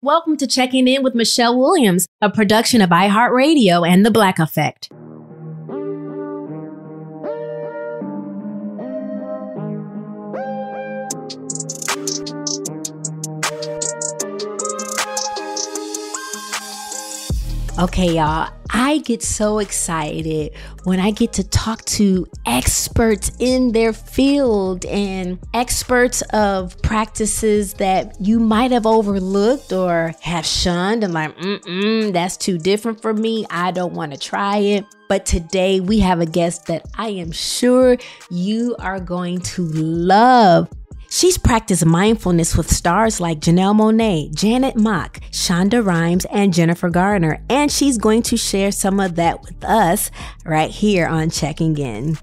Welcome to Checking In with Michelle Williams, a production of iHeartRadio and The Black Effect. Okay, y'all, I get so excited when I get to talk to experts in their field and experts of practices that you might have overlooked or have shunned and like, mm that's too different for me. I don't want to try it. But today we have a guest that I am sure you are going to love. She's practiced mindfulness with stars like Janelle Monáe, Janet Mock, Shonda Rhimes, and Jennifer Garner, and she's going to share some of that with us right here on Checking In.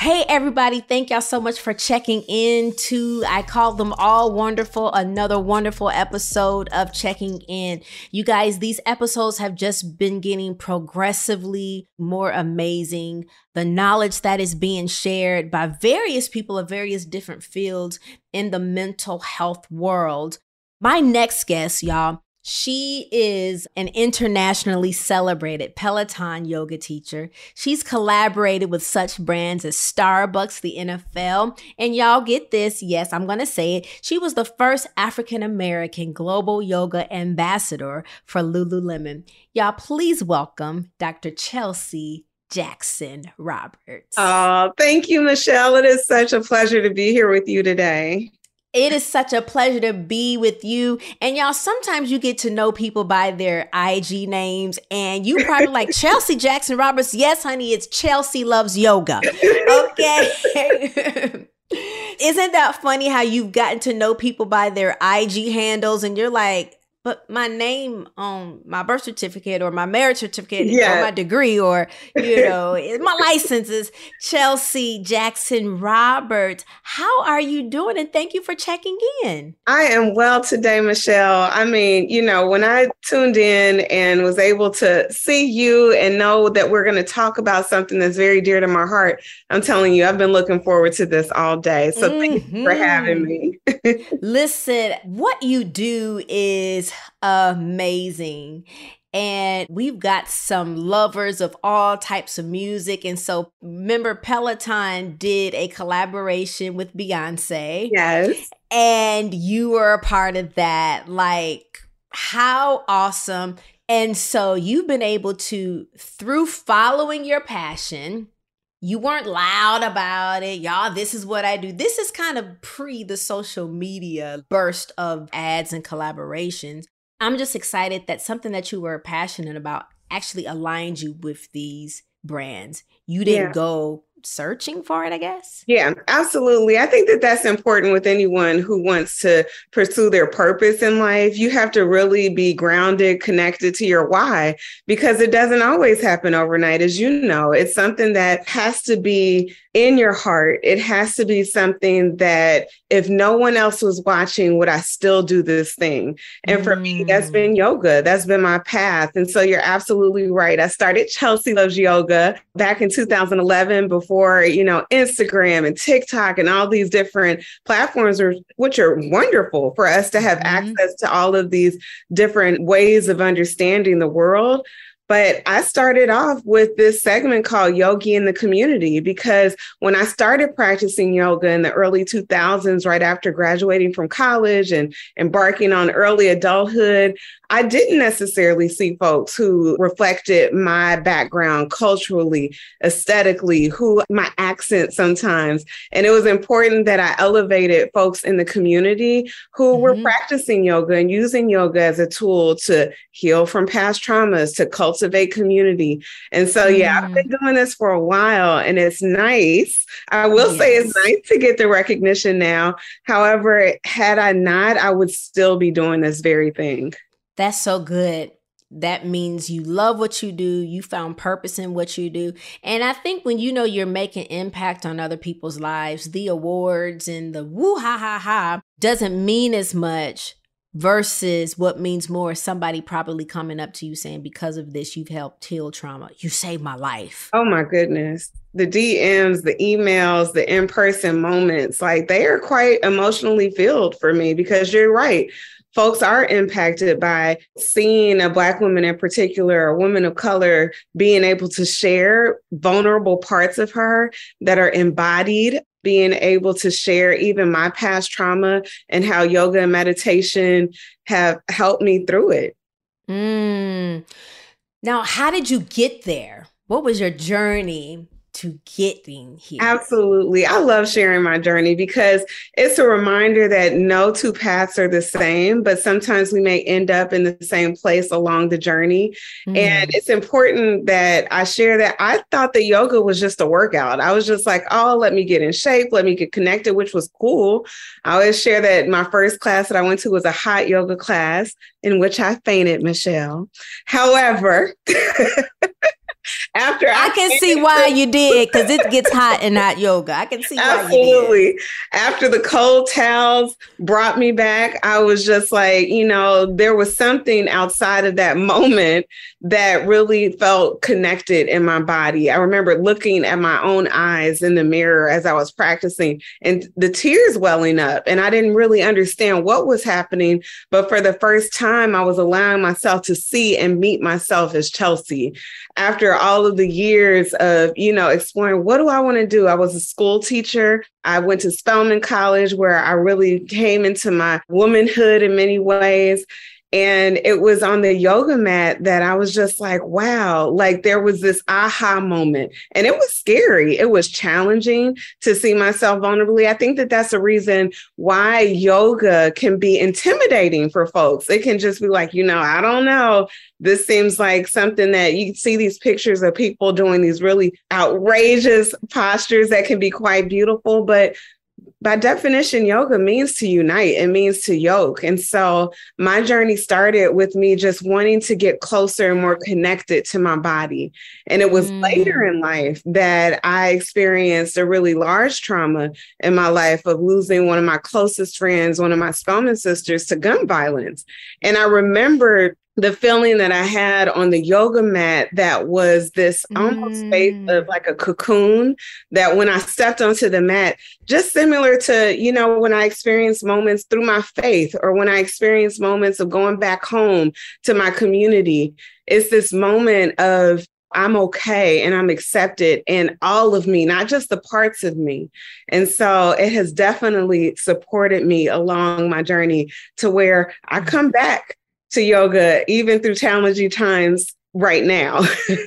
Hey, everybody. Thank y'all so much for checking in to I call them all wonderful, another wonderful episode of Checking In. You guys, these episodes have just been getting progressively more amazing. The knowledge that is being shared by various people of various different fields in the mental health world. My next guest, y'all, she is an internationally celebrated Peloton yoga teacher. She's collaborated with such brands as Starbucks, the NFL, and y'all get this. Yes, I'm going to say it. She was the first African American global yoga ambassador for Lululemon. Y'all, please welcome Dr. Chelsea Jackson Roberts. Oh, thank you, Michelle. It is such a pleasure to be here with you today. It is such a pleasure to be with you. And y'all, sometimes you get to know people by their IG names, and you probably like Chelsea Jackson Roberts. Yes, honey, it's Chelsea Loves Yoga. Okay. Isn't that funny how you've gotten to know people by their IG handles and you're like, but my name on my birth certificate or my marriage certificate yeah. or my degree or you know my license is chelsea jackson roberts how are you doing and thank you for checking in i am well today michelle i mean you know when i tuned in and was able to see you and know that we're going to talk about something that's very dear to my heart i'm telling you i've been looking forward to this all day so mm-hmm. thank you for having mm-hmm. me listen what you do is amazing. And we've got some lovers of all types of music. And so, remember, Peloton did a collaboration with Beyonce. Yes. And you were a part of that. Like, how awesome. And so, you've been able to, through following your passion, you weren't loud about it. Y'all, this is what I do. This is kind of pre the social media burst of ads and collaborations. I'm just excited that something that you were passionate about actually aligned you with these brands. You didn't yeah. go searching for it, I guess. Yeah, absolutely. I think that that's important with anyone who wants to pursue their purpose in life. You have to really be grounded, connected to your why, because it doesn't always happen overnight, as you know. It's something that has to be in your heart. It has to be something that if no one else was watching, would I still do this thing? And for mm. me, that's been mm. yoga. That's been my path. And so you're absolutely right. I started Chelsea Loves Yoga back in 2011 before you know, Instagram and TikTok and all these different platforms, are, which are wonderful for us to have mm-hmm. access to all of these different ways of understanding the world. But I started off with this segment called Yogi in the Community because when I started practicing yoga in the early 2000s, right after graduating from college and embarking on early adulthood, I didn't necessarily see folks who reflected my background culturally, aesthetically, who my accent sometimes. And it was important that I elevated folks in the community who mm-hmm. were practicing yoga and using yoga as a tool to heal from past traumas, to cultivate community. And so, yeah, mm. I've been doing this for a while and it's nice. I will yes. say it's nice to get the recognition now. However, had I not, I would still be doing this very thing. That's so good. That means you love what you do you found purpose in what you do. And i think when you know you're making impact on other people's lives the awards and the woo ha ha ha doesn't mean as much versus what means more somebody probably coming up to you saying because of this you've helped heal trauma. You saved my life. Oh my goodness. The dms the emails the in-person moments like they are quite emotionally filled for me because you're right folks are impacted by seeing a black woman in particular a woman of color being able to share vulnerable parts of her that are embodied being able to share even my past trauma and how yoga and meditation have helped me through it. Mm. Now, how did you get there? What was your journey to getting here. Absolutely. I love sharing my journey because it's a reminder that no two paths are the same, but sometimes we may end up in the same place along the journey. Mm. And it's important that I share that I thought that yoga was just a workout. I was just like, oh, let me get in shape, let me get connected, which was cool. I always share that my first class that I went to was a hot yoga class in which I fainted, Michelle. However, after I, I can see why you did because it gets hot in hot yoga. I can see absolutely. After the cold towels brought me back, I was just like, you know, there was something outside of that moment that really felt connected in my body. I remember looking at my own eyes in the mirror as I was practicing and the tears welling up. And I didn't really understand what was happening. But for the first time, I was allowing myself to see and meet myself as Chelsea. After all of the years of, you know, exploring what do I want to do? I was a school teacher. I went to Spelman College where I really came into my womanhood in many ways. And it was on the yoga mat that I was just like, wow, like there was this aha moment. And it was scary. It was challenging to see myself vulnerably. I think that that's a reason why yoga can be intimidating for folks. It can just be like, you know, I don't know. This seems like something that you see these pictures of people doing these really outrageous postures that can be quite beautiful. But by definition, yoga means to unite, it means to yoke. And so my journey started with me just wanting to get closer and more connected to my body. And it was mm. later in life that I experienced a really large trauma in my life of losing one of my closest friends, one of my Spelman sisters, to gun violence. And I remember the feeling that I had on the yoga mat that was this almost mm. space of like a cocoon that when I stepped onto the mat, just similar to, you know, when I experienced moments through my faith or when I experienced moments of going back home to my community, it's this moment of I'm okay and I'm accepted in all of me, not just the parts of me. And so it has definitely supported me along my journey to where I come back to yoga, even through challenging times right now.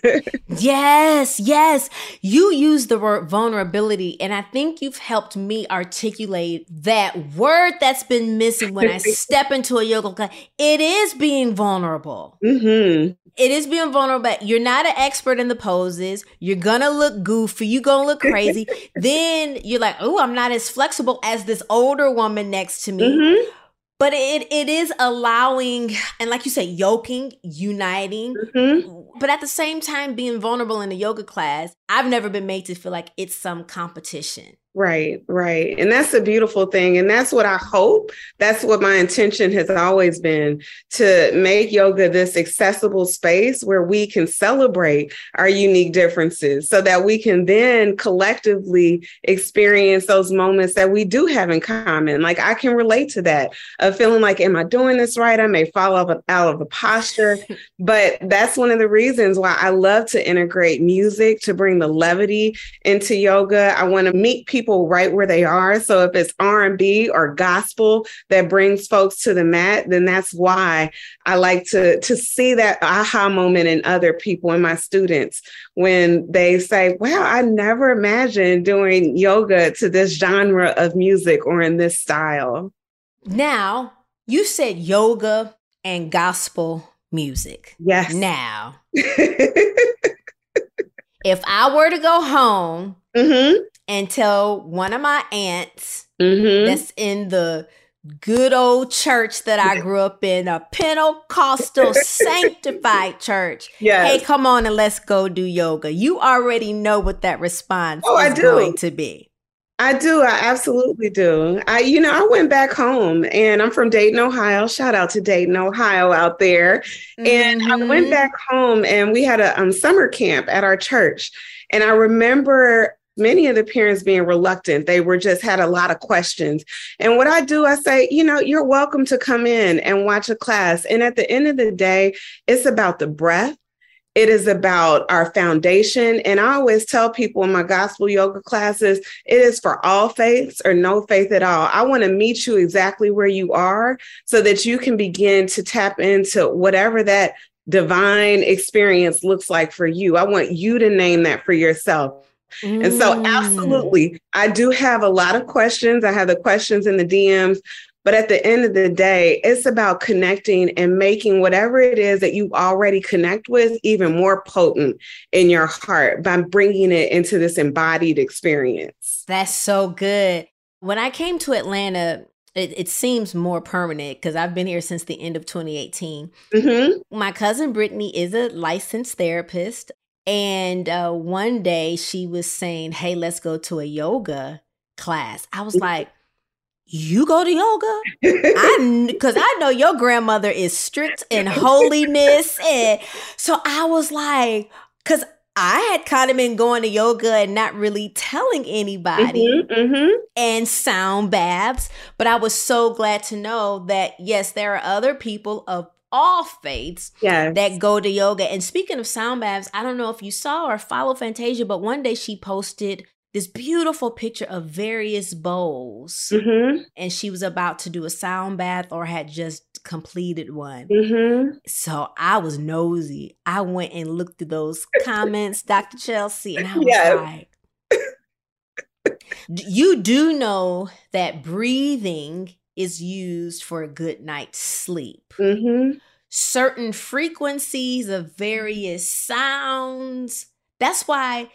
yes, yes. You use the word vulnerability, and I think you've helped me articulate that word that's been missing when I step into a yoga class. It is being vulnerable. Mm-hmm. It is being vulnerable. But you're not an expert in the poses. You're gonna look goofy. You're gonna look crazy. then you're like, oh, I'm not as flexible as this older woman next to me. Mm-hmm but it it is allowing and like you say yoking uniting mm-hmm. but at the same time being vulnerable in a yoga class i've never been made to feel like it's some competition Right, right. And that's a beautiful thing. And that's what I hope. That's what my intention has always been to make yoga this accessible space where we can celebrate our unique differences so that we can then collectively experience those moments that we do have in common. Like I can relate to that of feeling like, am I doing this right? I may fall out of a posture. but that's one of the reasons why I love to integrate music to bring the levity into yoga. I want to meet people people right where they are. So if it's R&B or gospel that brings folks to the mat, then that's why I like to to see that aha moment in other people and my students when they say, "Wow, I never imagined doing yoga to this genre of music or in this style." Now, you said yoga and gospel music. Yes. Now, if I were to go home mm-hmm and tell one of my aunts mm-hmm. that's in the good old church that I grew up in, a Pentecostal sanctified church. Yes. Hey, come on and let's go do yoga. You already know what that response oh, is going to be. I do. I absolutely do. I, you know, I went back home and I'm from Dayton, Ohio. Shout out to Dayton, Ohio out there. Mm-hmm. And I went mm-hmm. back home and we had a um, summer camp at our church. And I remember many of the parents being reluctant. They were just had a lot of questions. And what I do, I say, you know, you're welcome to come in and watch a class. And at the end of the day, it's about the breath. It is about our foundation. And I always tell people in my gospel yoga classes, it is for all faiths or no faith at all. I want to meet you exactly where you are so that you can begin to tap into whatever that divine experience looks like for you. I want you to name that for yourself. Mm. And so, mm. absolutely, I do have a lot of questions. I have the questions in the DMs. But at the end of the day, it's about connecting and making whatever it is that you already connect with even more potent in your heart by bringing it into this embodied experience. That's so good. When I came to Atlanta, it, it seems more permanent because I've been here since the end of 2018. Mm-hmm. My cousin Brittany is a licensed therapist. And uh, one day she was saying, Hey, let's go to a yoga class. I was like, you go to yoga? I because I know your grandmother is strict in holiness, and so I was like, because I had kind of been going to yoga and not really telling anybody, mm-hmm, mm-hmm. and sound baths. But I was so glad to know that yes, there are other people of all faiths yes. that go to yoga. And speaking of sound baths, I don't know if you saw or follow Fantasia, but one day she posted this beautiful picture of various bowls. Mm-hmm. And she was about to do a sound bath or had just completed one. Mm-hmm. So I was nosy. I went and looked through those comments, Dr. Chelsea, and I was yes. like, you do know that breathing is used for a good night's sleep. Mm-hmm. Certain frequencies of various sounds. That's why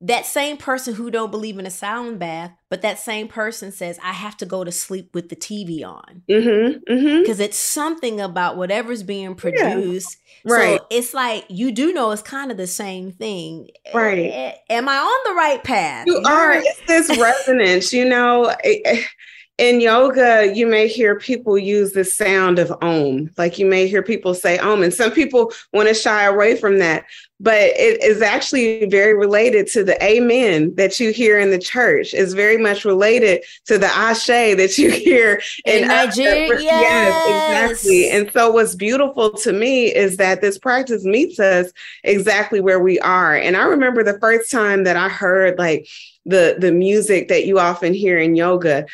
that same person who don't believe in a sound bath, but that same person says, I have to go to sleep with the TV on. Because mm-hmm, mm-hmm. it's something about whatever's being produced. Yeah. Right. So it's like you do know it's kind of the same thing. Right. A- am I on the right path? You are. It's this resonance, you know. In yoga, you may hear people use the sound of om. Like you may hear people say om, and some people want to shy away from that. But it is actually very related to the amen that you hear in the church. It's very much related to the ashe that you hear in, in Nigeria. Yes. yes, exactly. And so, what's beautiful to me is that this practice meets us exactly where we are. And I remember the first time that I heard like the the music that you often hear in yoga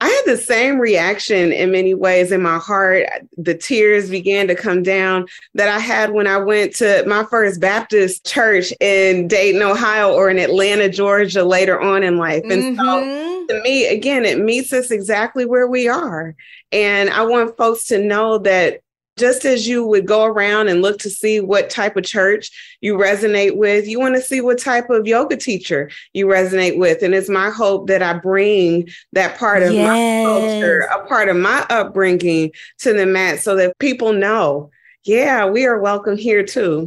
I had the same reaction in many ways in my heart. The tears began to come down that I had when I went to my first Baptist church in Dayton, Ohio, or in Atlanta, Georgia later on in life. And mm-hmm. so to me, again, it meets us exactly where we are. And I want folks to know that just as you would go around and look to see what type of church you resonate with, you want to see what type of yoga teacher you resonate with. And it's my hope that I bring that part of yes. my culture, a part of my upbringing to the mat so that people know, yeah, we are welcome here too.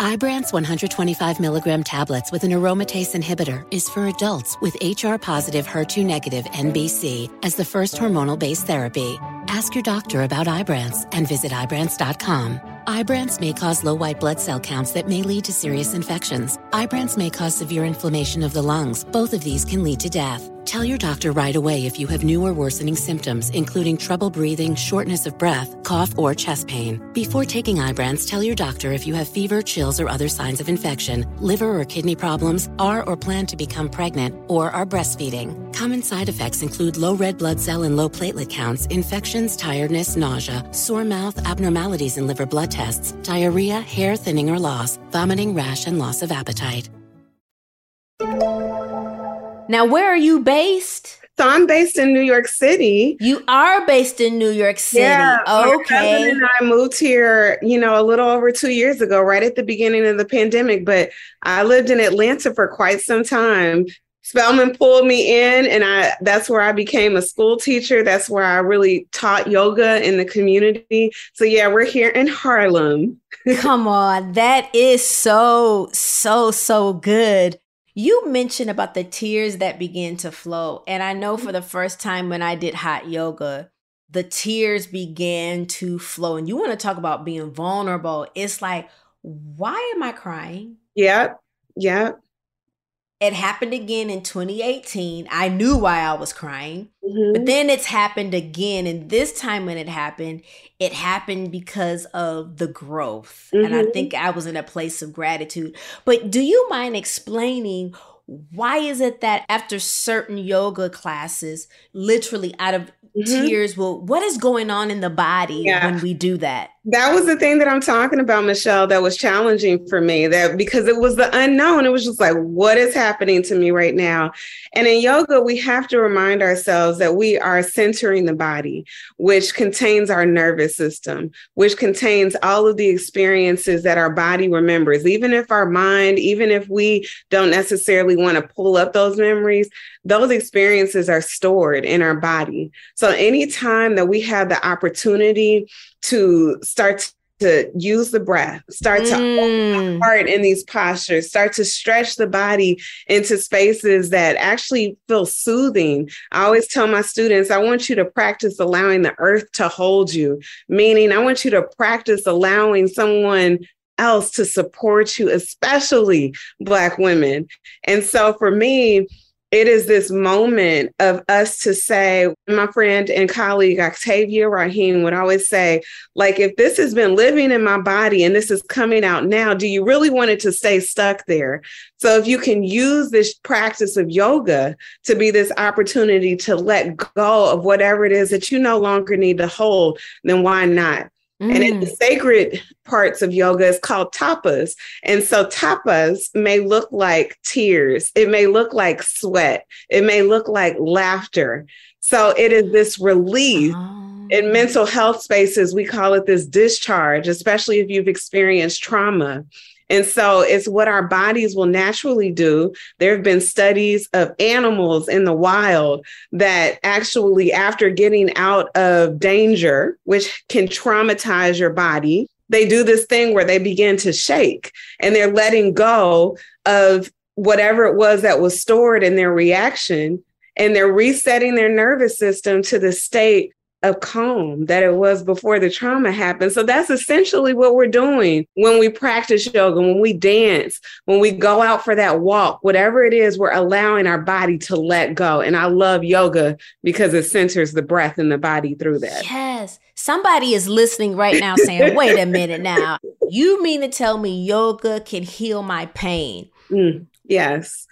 Ibrance 125 milligram tablets with an aromatase inhibitor is for adults with HR positive HER2 negative MBC as the first hormonal based therapy. Ask your doctor about Ibrance and visit Ibrance.com. Ibrance may cause low white blood cell counts that may lead to serious infections. Ibrance may cause severe inflammation of the lungs. Both of these can lead to death. Tell your doctor right away if you have new or worsening symptoms, including trouble breathing, shortness of breath, cough, or chest pain. Before taking Ibrance, tell your doctor if you have fever, chills, or other signs of infection, liver or kidney problems, are or plan to become pregnant, or are breastfeeding. Common side effects include low red blood cell and low platelet counts, infections, tiredness, nausea, sore mouth, abnormalities in liver blood tests, diarrhea, hair thinning or loss, vomiting, rash, and loss of appetite. Now, where are you based? So I'm based in New York City. You are based in New York City. Yeah, okay. and I moved here, you know, a little over two years ago, right at the beginning of the pandemic. But I lived in Atlanta for quite some time. Spelman pulled me in, and I that's where I became a school teacher. That's where I really taught yoga in the community. So yeah, we're here in Harlem. Come on, that is so so so good. You mentioned about the tears that begin to flow. And I know for the first time when I did hot yoga, the tears began to flow. And you want to talk about being vulnerable. It's like, why am I crying? Yep. Yep. It happened again in 2018. I knew why I was crying, Mm-hmm. but then it's happened again. And this time when it happened, it happened because of the growth. And I Mhm. think I was in a place of gratitude. But do you mind explaining why is it that after certain yoga classes, literally out of tears well, what is going on in the body Mm-hmm. Yeah. when we do that? That was the thing that I'm talking about, Michelle, that was challenging for me. That because it was the unknown. It was just like, what is happening to me right now? And in yoga, we have to remind ourselves that we are centering the body, which contains our nervous system, which contains all of the experiences that our body remembers. Even if our mind, even if we don't necessarily want to pull up those memories, those experiences are stored in our body. So anytime that we have the opportunity to start to use the breath, start to open the mm. heart in these postures, start to stretch the body into spaces that actually feel soothing. I always tell my students, I want you to practice allowing the earth to hold you, meaning I want you to practice allowing someone else to support you, especially Black women. And so for me, it is this moment of us to say, my friend and colleague Octavia Raheem would always say, like, if this has been living in my body and this is coming out now, do you really want it to stay stuck there? So if you can use this practice of yoga to be this opportunity to let go of whatever it is that you no longer need to hold, then why not? And in the mm. sacred parts of yoga is called tapas. And so tapas may look like tears. It may look like sweat. It may look like laughter. So it is this release oh. in mental health spaces. We call it this discharge, especially if you've experienced trauma. And so it's what our bodies will naturally do. There have been studies of animals in the wild that actually, after getting out of danger, which can traumatize your body, they do this thing where they begin to shake and they're letting go of whatever it was that was stored in their reaction. And they're resetting their nervous system to the state of calm that it was before the trauma happened. So that's essentially what we're doing when we practice yoga, when we dance, when we go out for that walk, whatever it is, we're allowing our body to let go. And I love yoga because it centers the breath and the body through that. Yes. Somebody is listening right now saying, wait a minute now. You mean to tell me yoga can heal my pain? Mm, yes.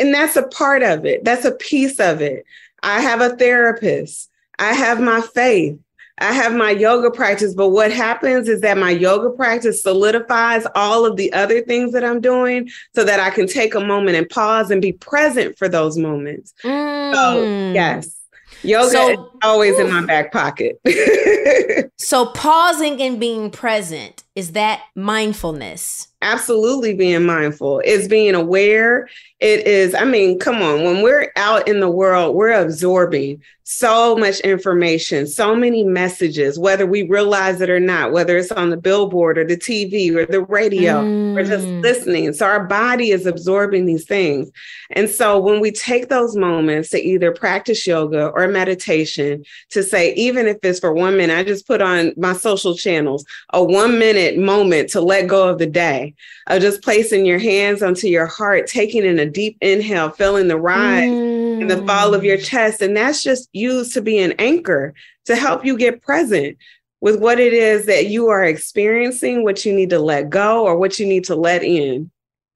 And that's a part of it, that's a piece of it. I have a therapist, I have my faith. I have my yoga practice, but what happens is that my yoga practice solidifies all of the other things that I'm doing so that I can take a moment and pause and be present for those moments. So, mm. yes, yoga So- always in my back pocket. So pausing and being present is that mindfulness. absolutely being mindful. It's being aware. It is i mean come on when we're out in the world we're absorbing so much information so many messages whether we realize it or not whether it's on the billboard or the tv or the radio we're just mm. listening. So our body is absorbing these things. And so when we take those moments to either practice yoga or meditation to say, even if it's for one minute, I just put on my social channels a one minute moment to let go of the day of just placing your hands onto your heart, taking in a deep inhale, feeling the rise mm. and the fall of your mm. chest. And that's just used to be an anchor to help you get present with what it is that you are experiencing, what you need to let go or what you need to let in.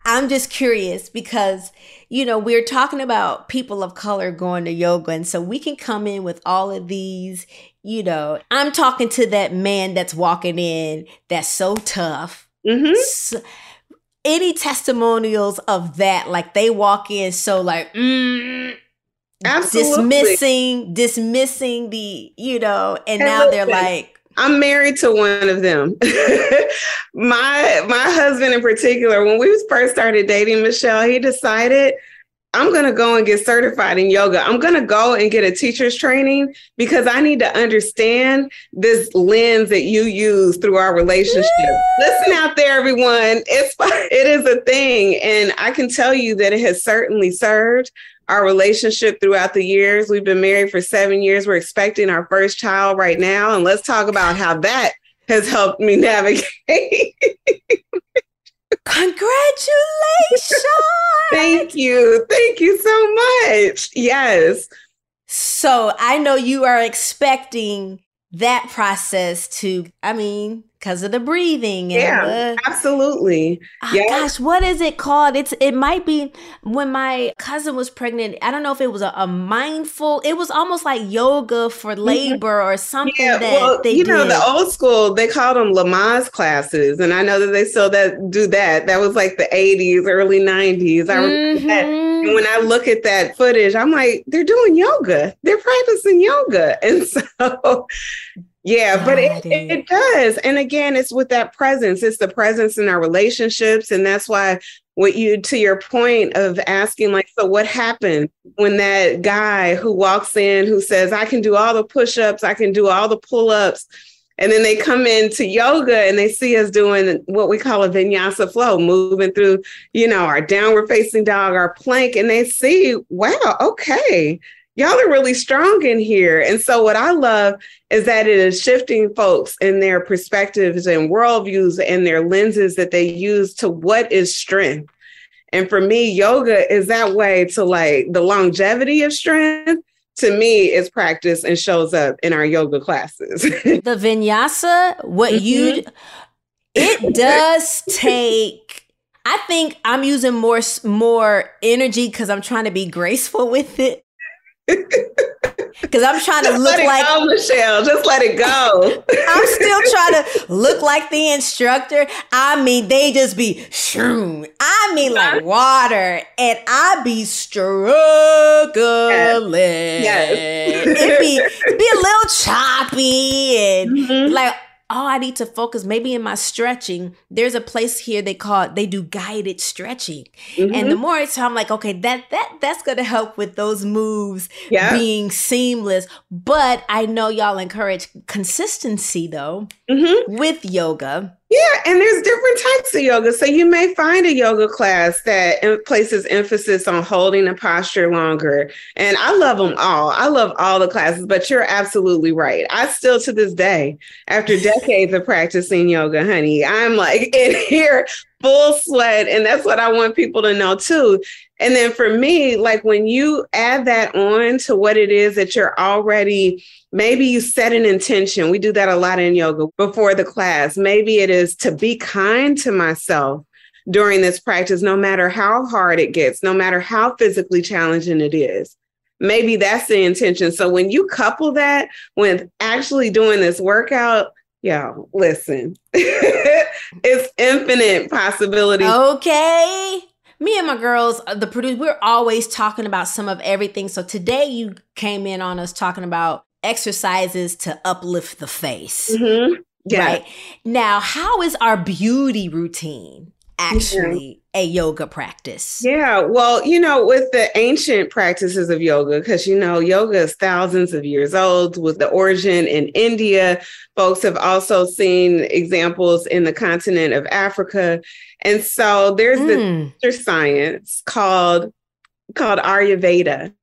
I'm just curious because, you know, we're talking about people of color going to yoga. And so we can come in with all of these, you know, I'm talking to that man that's walking in that's so tough. Mm-hmm. So, any testimonials of that? Like they walk in so like, mm, Absolutely. dismissing, dismissing the, you know, and, and now listen, they're like, I'm married to one of them. my my husband in particular, when we first started dating Michelle, he decided I'm going to go and get certified in yoga. I'm going to go and get a teacher's training because I need to understand this lens that you use through our relationship. Listen out there, everyone. It's it is a thing, and I can tell you that it has certainly served our relationship throughout the years. We've been married for seven years. We're expecting our first child right now. And let's talk about how that has helped me navigate. Congratulations. Thank you. Thank you so much. Yes. So I know you are expecting that process to, I mean, because of the breathing. yeah, the, absolutely. Oh, yeah. Gosh, what is it called? It's it might be when my cousin was pregnant. I don't know if it was a, a mindful. It was almost like yoga for mm-hmm. labor mm-hmm. or something. Yeah, that well, you did. know, the old school they called them Lamaze classes, and I know that they still that do that. That was like the '80s, early '90s. I remember mm-hmm. that. And when I look at that footage, I'm like, they're doing yoga. They're practicing yoga, and so yeah, but it, it does. And again, it's with that presence. It's the presence in our relationships. And that's why what you to your point of asking like so what happened when that guy who walks in who says i can do all the push-ups i can do all the pull-ups and then they come into yoga and they see us doing what we call a vinyasa flow moving through you know our downward facing dog our plank and they see wow okay y'all are really strong in here. And so, what I love is that it is shifting folks in their perspectives and worldviews and their lenses that they use to what is strength. And for me, yoga is that way to like the longevity of strength. To me, is practice and shows up in our yoga classes. the vinyasa, what mm-hmm. you, it does take. I think I'm using more more energy because I'm trying to be graceful with it. Because I'm trying to just look like go, Michelle. Just let it go. I'm still trying to look like the instructor. I mean, they just be shroom. I mean, like water, and I be struggling. Yes. yes. it be be a little choppy and mm-hmm. like oh, I need to focus maybe in my stretching. There's a place here they call it, they do guided stretching. Mm-hmm. And the more it's I'm like, okay, that that that's gonna help with those moves yeah. being seamless. But I know y'all encourage consistency though mm-hmm. with yoga. Yeah, and there's different types of yoga. So you may find a yoga class that places emphasis on holding a posture longer. And I love them all. I love all the classes, but you're absolutely right. I still to this day, after decades of practicing yoga, honey, I'm like in here full sweat. And that's what I want people to know too. And then for me, like when you add that on to what it is that you're already, maybe you set an intention. We do that a lot in yoga before the class. Maybe it is to be kind to myself during this practice, no matter how hard it gets, no matter how physically challenging it is. Maybe that's the intention. So when you couple that with actually doing this workout, yeah, listen, it's infinite possibility. Okay me and my girls, uh, the producer, we're always talking about some of everything. So today you came in on us talking about exercises to uplift the face. Mm-hmm. Yeah. Right. Now, how is our beauty routine actually a yoga practice? Yeah, well, you know, with the ancient practices of yoga, because you know, yoga is thousands of years old with the origin in India. Folks have also seen examples in the continent of Africa. And so there's mm. this science called called Ayurveda.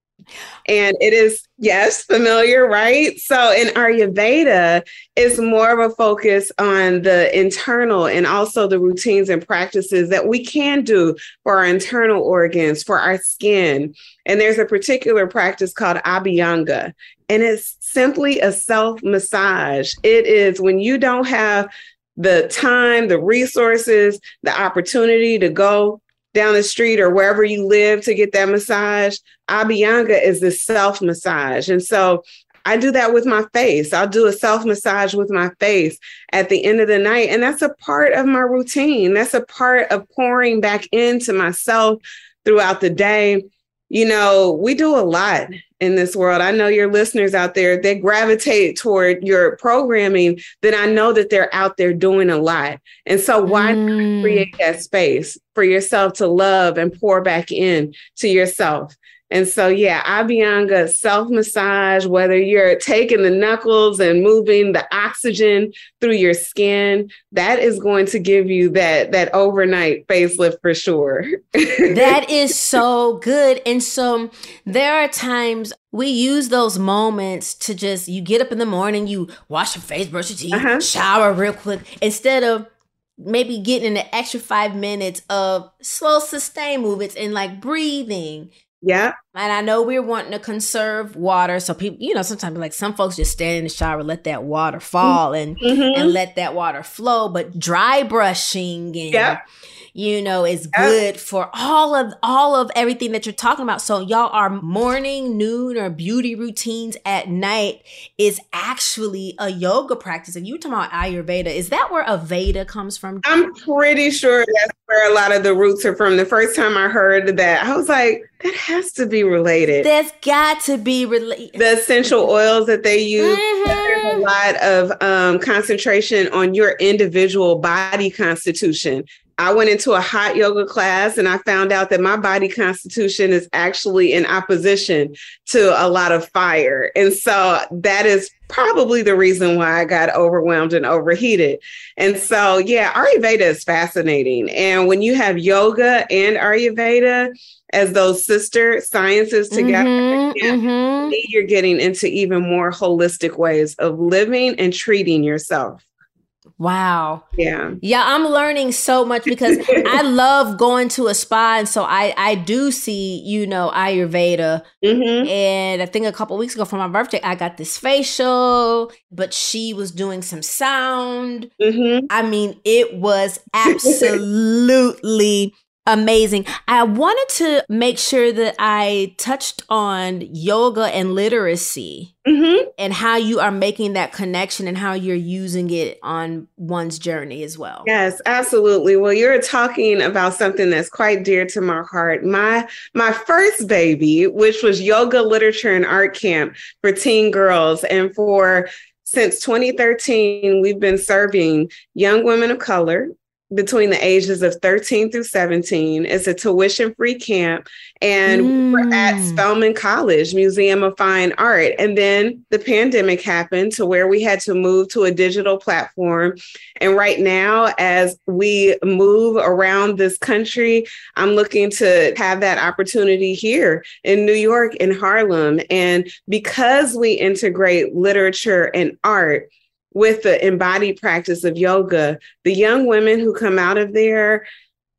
And it is, yes, familiar, right? So in Ayurveda, it's more of a focus on the internal and also the routines and practices that we can do for our internal organs, for our skin. And there's a particular practice called Abhyanga, and it's simply a self massage. It is when you don't have the time, the resources, the opportunity to go down the street or wherever you live to get that massage. Abhyanga is the self massage. And so I do that with my face. I'll do a self massage with my face at the end of the night. And that's a part of my routine. That's a part of pouring back into myself throughout the day. You know, we do a lot in this world. I know your listeners out there, they gravitate toward your programming, then I know that they're out there doing a lot. And so why mm. create that space for yourself to love and pour back in to yourself? And so, yeah, Abhyanga self massage, whether you're taking the knuckles and moving the oxygen through your skin, that is going to give you that that overnight facelift for sure. that is so good. And so there are times we use those moments to just you get up in the morning, you wash your face, brush your teeth, uh-huh. shower real quick, instead of maybe getting an extra five minutes of slow sustained movements and like breathing yeah. And I know we're wanting to conserve water. So people, you know, sometimes like some folks just stand in the shower, let that water fall and mm-hmm. and let that water flow. But dry brushing and yeah you know, is good for all of all of everything that you're talking about. So y'all are morning, noon, or beauty routines at night is actually a yoga practice. And you talking about Ayurveda. Is that where Aveda comes from? I'm pretty sure that's where a lot of the roots are from. The first time I heard that, I was like, that has to be related. That's got to be related. The essential oils that they use, mm-hmm. there's a lot of um, concentration on your individual body constitution. I went into a hot yoga class and I found out that my body constitution is actually in opposition to a lot of fire. And so that is probably the reason why I got overwhelmed and overheated. And so, yeah, Ayurveda is fascinating. And when you have yoga and Ayurveda as those sister sciences together, mm-hmm, yeah, mm-hmm. you're getting into even more holistic ways of living and treating yourself. Wow. Yeah. Yeah, I'm learning so much because I love going to a spa. And so I, I do see, you know, Ayurveda. Mm-hmm. And I think a couple weeks ago for my birthday, I got this facial, but she was doing some sound. Mm-hmm. I mean, it was absolutely amazing. I wanted to make sure that I touched on yoga and literacy mm-hmm. and how you are making that connection and how you're using it on one's journey as well. Yes, absolutely. Well, you're talking about something that's quite dear to my heart. My my first baby, which was yoga literature and art camp for teen girls and for since 2013, we've been serving young women of color between the ages of 13 through 17. It's a tuition free camp. And mm. we're at mm. Spelman College, Museum of Fine Art. And then the pandemic happened to where we had to move to a digital platform. And right now, as we move around this country, I'm looking to have that opportunity here in New York, in Harlem. And because we integrate literature and art, with the embodied practice of yoga, the young women who come out of there,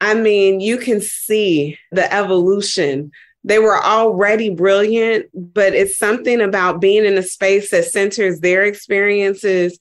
I mean, you can see the evolution. They were already brilliant, but it's something about being in a space that centers their experiences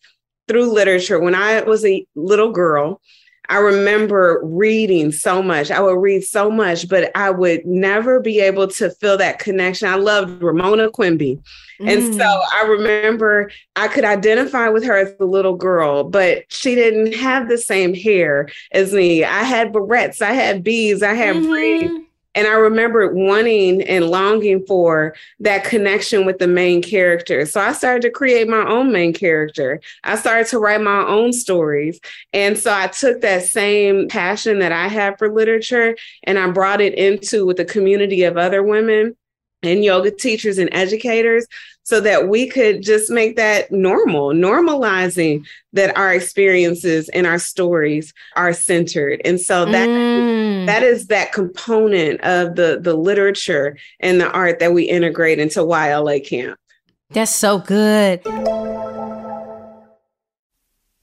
through literature. When I was a little girl, I remember reading so much. I would read so much, but I would never be able to feel that connection. I loved Ramona Quimby. Mm. And so mm. I remember I could identify with her as a little girl, but she didn't have the same hair as me. I had barrettes, I had beads, I had mm-hmm. braids. And I remember wanting and longing for that connection with the main character. So I started to create my own main character. I started to write my own stories. And so I took that same passion that I had for literature and I brought it into with a community of other women and yoga teachers and educators so that we could just make that normal, normalizing that our experiences and our stories are centered. And so that mm. that is that component of the the literature and the art that we integrate into YLA camp. That's so good.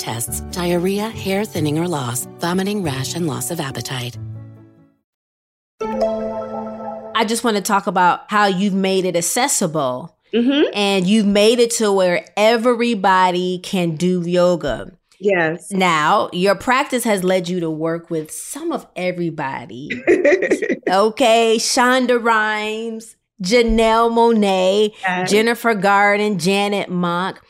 tests, diarrhea, hair thinning or loss, vomiting, rash, and loss of appetite. I just want to talk about how you've made it accessible. Mm-hmm. And you've made it to where everybody can do yoga. Yes. Now, your practice has led you to work with some of everybody. okay. Shonda Rhimes, Janelle Monáe, yes. Jennifer Garner, Janet Mock.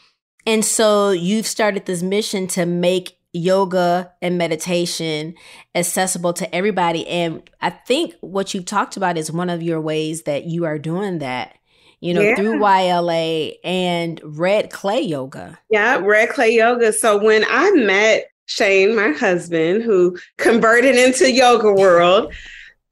And so you've started this mission to make yoga and meditation accessible to everybody. And I think what you've talked about is one of your ways that you are doing that. you know, Yeah. through YLA and Red Clay Yoga. Yeah, Red Clay Yoga. So when I met Shane, my husband, who converted into Yoga World,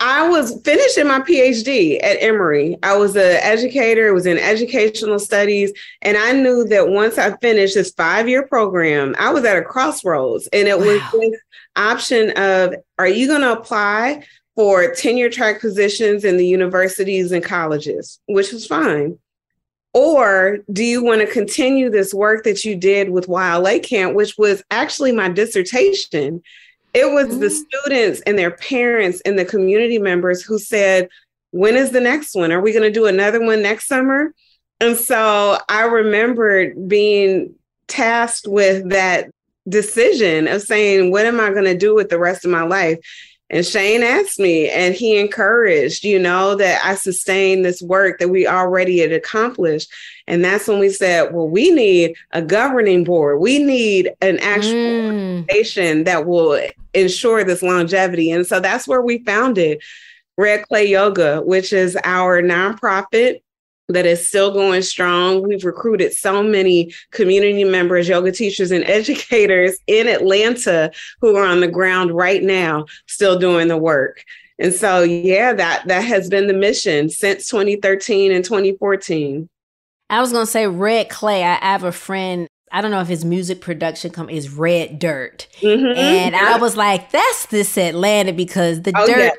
I was finishing my PhD at Emory. I was an educator, it was in educational studies. And I knew that once I finished this five year program, I was at a crossroads. And it was this option of are you going to apply for tenure track positions in the universities and colleges, which was fine. Or do you want to continue this work that you did with YLA Camp, which was actually my dissertation? It was the mm-hmm. students and their parents and the community members who said, When is the next one? Are we going to do another one next summer? And so I remembered being tasked with that decision of saying, What am I going to do with the rest of my life? And Shane asked me, and he encouraged, you know, that I sustain this work that we already had accomplished. And that's when we said, well, we need a governing board. We need an actual mm. organization that will ensure this longevity. And so that's where we founded Red Clay Yoga, which is our nonprofit that is still going strong. We've recruited so many community members, yoga teachers, and educators in Atlanta who are on the ground right now, still doing the work. And so, yeah, that that has been the mission since 2013 and 2014. I was gonna say Red Clay. I have a friend. I don't know if his music production company is Red Dirt, Mhm. and I was like, "That's this Atlanta because the Oh, dirt yeah.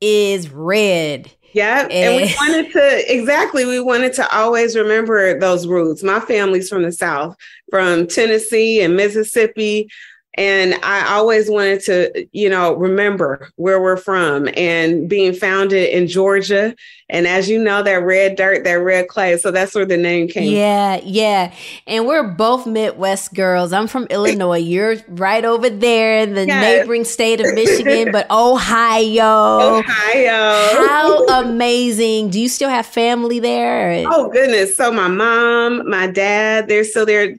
is red." Yeah, and we wanted to exactly. We wanted to always remember those roots. My family's from the South, from Tennessee and Mississippi, and I always wanted to, you know, remember where we're from. And being founded in Georgia, and as you know, that red dirt, that red clay. So that's where the name came. Yeah, yeah. And we're both Midwest girls. I'm from Illinois. You're right over there in the Yes. neighboring state of Michigan, but Ohio. Ohio. How amazing. Do you still have family there? Oh goodness. So my mom, my dad, they're still there.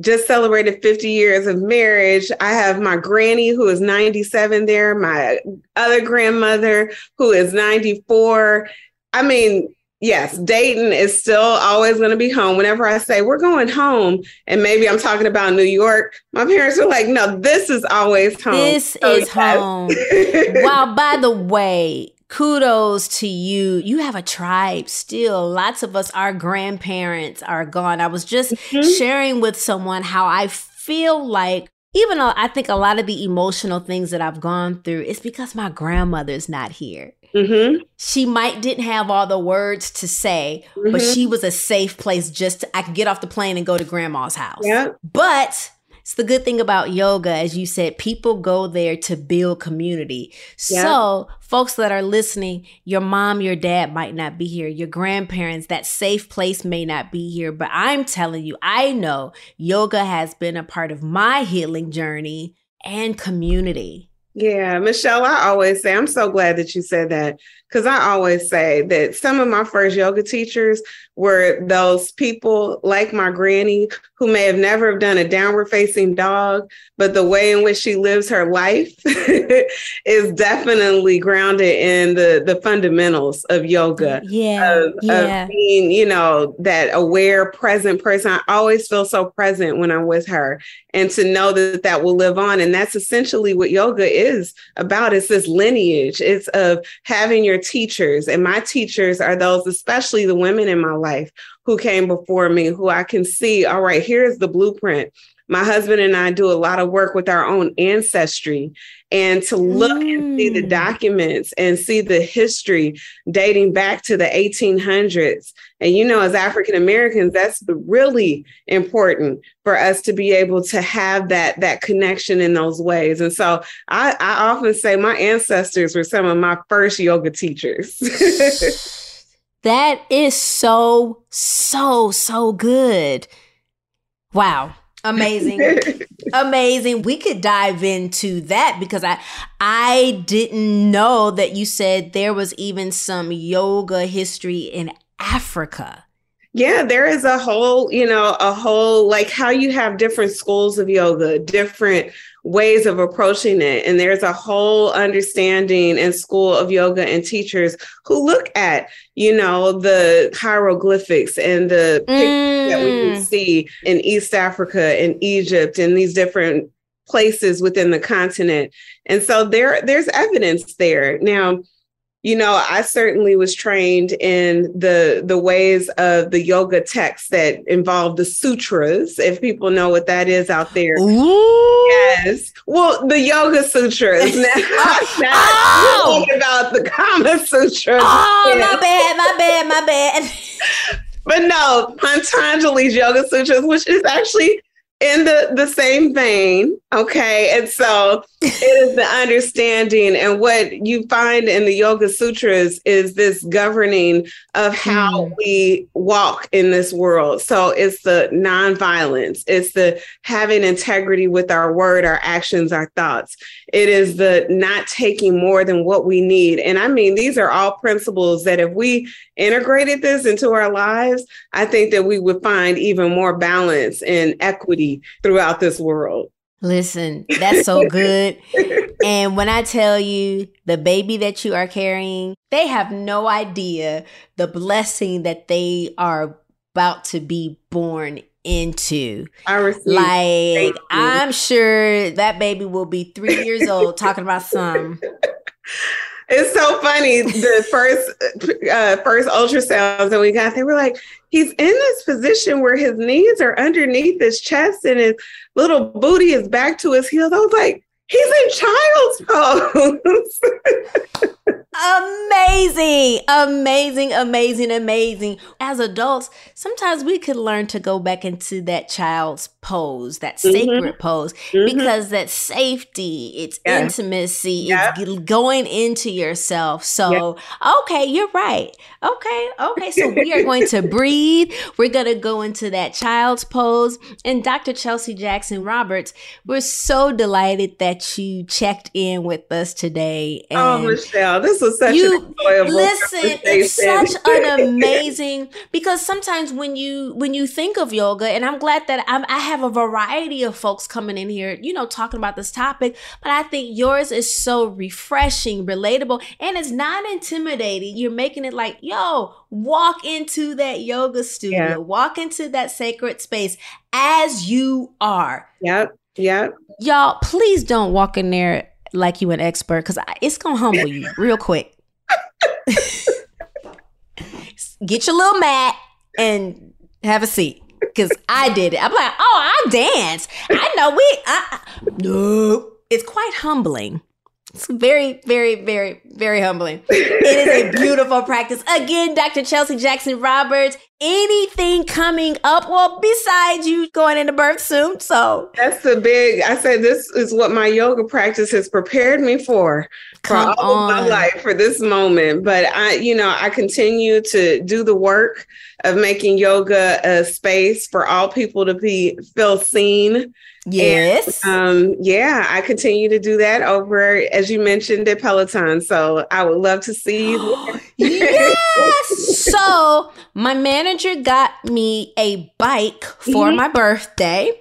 Just celebrated 50 years of marriage. I have my granny who is 97 there, my other grandmother who is 94. I mean, yes, Dayton is still always going to be home. Whenever I say we're going home, and maybe I'm talking about New York, my parents are like, no, this is always home. This So, is yes. home. wow, by the way, kudos to you. You have a tribe still. Lots of us, our grandparents are gone. I was just sharing with someone how I feel like even though I think a lot of the emotional things that I've gone through is because my grandmother's not here. Mm-hmm. She might didn't have all the words to say, but Mhm. she was a safe place just to, I could get off the plane and go to grandma's house. Yeah. But it's the good thing about yoga, as you said, people go there to build community. Yeah. So, folks that are listening, your mom, your dad might not be here, your grandparents, that safe place may not be here. But I'm telling you, I know yoga has been a part of my healing journey and community. Yeah, Michelle, I always say, I'm so glad that you said that because I always say that some of my first yoga teachers were those people like my granny who may have never have done a downward facing dog, but the way in which she lives her life is definitely grounded in the, the fundamentals of yoga. Yeah. Of, yeah. of being, you know, that aware, present person. I always feel so present when I'm with her and to know that that will live on. And that's essentially what yoga is about. It's this lineage. It's of having your teachers. And my teachers are those, especially the women in my life who came before me, who I can see, all right, here's the blueprint. My husband and I do a lot of work with our own ancestry and to look and see the mm. documents and see the history dating back to the 1800s. And you know, as African Americans, that's really important for us to be able to have that that connection in those ways. And so I, I often say my ancestors were some of my first yoga teachers. That is so, so, so good. Wow. Amazing. Amazing. We could dive into that because I I didn't know that you said there was even some yoga history in Africa. Yeah, there is a whole, you know, a whole like how you have different schools of yoga, different ways of approaching it. And there's a whole understanding and school of yoga and teachers who look at, you know, the hieroglyphics and the pictures that we can Mm. see in East Africa and Egypt and these different places within the continent. And so there there's evidence there. Now, you know, I certainly was trained in the the ways of the yoga texts that involve the sutras. If people know what that is out there, yes. Well, the yoga sutras. Now, not oh! talking about the Kama Sutras. Oh, my bad, my bad, my bad. But no, Pantanjali's Yoga Sutras, which is actually in the, the same vein. Okay. And so it is the understanding. And what you find in the Yoga Sutras is this governing of how mm. we walk in this world. So it's the nonviolence, it's the having integrity with our word, our actions, our thoughts. It is the not taking more than what we need. And I mean, these are all principles that if we integrated this into our lives, I think that we would find even more balance and equity throughout this world. Listen, that's so good. and when I tell you the baby that you are carrying, they have no idea the blessing that they are about to be born into. I receive. Like, I'm sure that baby will be three years old talking about some. It's so funny. The first uh, first ultrasounds that we got, they were like, he's in this position where his knees are underneath his chest and his little booty is back to his heels. I was like, he's in child's pose. Amazing, amazing, amazing, amazing. As adults, sometimes we could learn to go back into that child's pose, that Mhm. sacred pose, Mhm. because that safety, it's Yeah. intimacy, Yeah. it's going into yourself. So, okay, you're right. Okay, okay. So we are going to breathe. We're going to go into that child's pose. And Dr. Chelsea Jackson Roberts, we're so delighted that you checked in with us today. oh, And Michelle, this was such you an enjoyable listen it's such an amazing because sometimes when you when you think of yoga and i'm glad that I'm, i have a variety of folks coming in here you know talking about this topic but i think yours is so refreshing relatable and it's not intimidating you're making it like yo walk into that yoga studio Yeah. walk into that sacred space as you are Yep. Yep. y'all please don't walk in there like you an expert because it's gonna humble you real quick. Get your little mat and have a seat because i did it. I'm like oh i dance. I know we I, no it's quite humbling. It's very very very very humbling. It is a beautiful practice. Again dr chelsea jackson roberts anything coming up well besides you going into birth soon so That's the big. I said this is what my yoga practice has prepared me for for Come all of my life for this moment. But I, you know, I continue to do the work of making yoga a space for all people to be feel seen. Yes. And, um, yeah, I continue to do that over, as you mentioned, at Peloton. So I would love to see you. yes. So my manager got me a bike for Mhm. my birthday.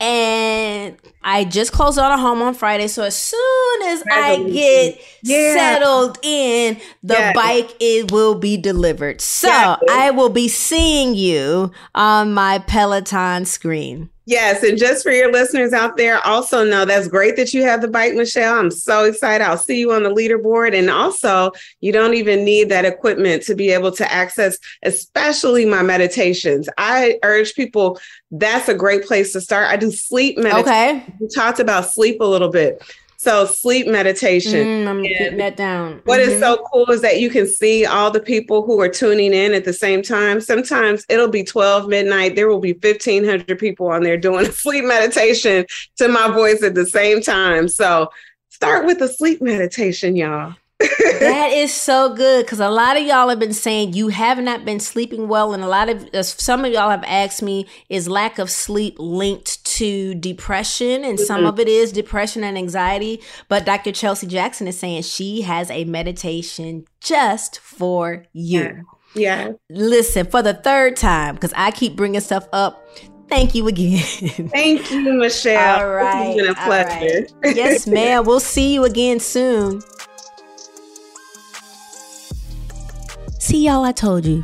And I just closed on a home on Friday. So as soon as I get Yeah. settled in, the Yes. bike it will be delivered. So Yes. I will be seeing you on my Peloton screen. Yes, and just for your listeners out there, also know that's great that you have the bike, Michelle. I'm so excited. I'll see you on the leaderboard. And also, you don't even need that equipment to be able to access, especially my meditations. I urge people that's a great place to start. I do sleep meditation. Okay. We talked about sleep a little bit. So, sleep meditation. Mm, I'm And putting that down. what is Mhm. so cool is that you can see all the people who are tuning in at the same time. Sometimes it'll be 12 midnight. There will be 1,500 people on there doing a sleep meditation to my voice at the same time. So start with the sleep meditation, y'all. that is so good because a lot of y'all have been saying you have not been sleeping well, and a lot of uh, some of y'all have asked me is lack of sleep linked to depression, and some Mhm. of it is depression and anxiety. But Dr. Chelsea Jackson is saying she has a meditation just for you. Yeah. Listen, for the third time, because I keep bringing stuff up. Thank you again. Thank you, Michelle. All right. It's been a pleasure. Right. Yes, ma'am. We'll see you again soon. See, y'all, I told you.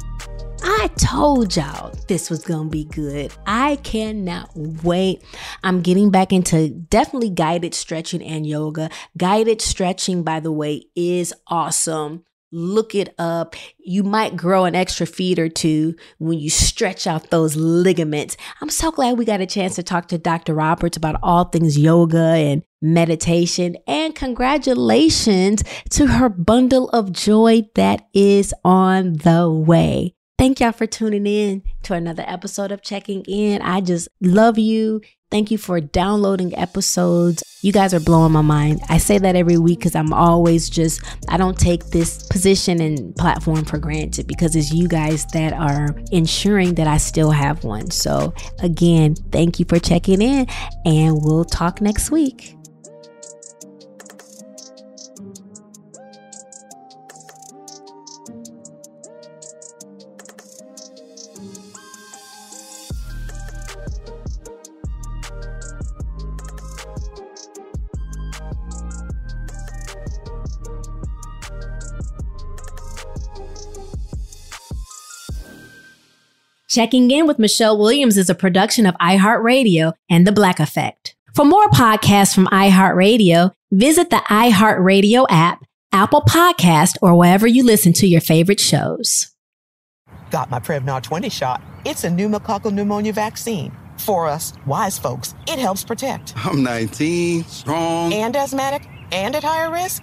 I told y'all this was going to be good. I cannot wait. I'm getting back into definitely guided stretching and yoga. Guided stretching, by the way, is awesome. Look it up. You might grow an extra feet or two when you stretch out those ligaments. I'm so glad we got a chance to talk to Dr. Roberts about all things yoga and meditation. And congratulations to her bundle of joy that is on the way. Thank y'all for tuning in to another episode of Checking In. I just love you. Thank you for downloading episodes. You guys are blowing my mind. I say that every week because I'm always just, I don't take this position and platform for granted because it's you guys that are ensuring that I still have one. So, again, thank you for checking in, and we'll talk next week. Checking in with Michelle Williams is a production of iHeartRadio and The Black Effect. For more podcasts from iHeartRadio, visit the iHeartRadio app, Apple Podcast, or wherever you listen to your favorite shows. Got my Prevnar 20 shot. It's a pneumococcal pneumonia vaccine. For us, wise folks, it helps protect. I'm 19, strong. And asthmatic and at higher risk?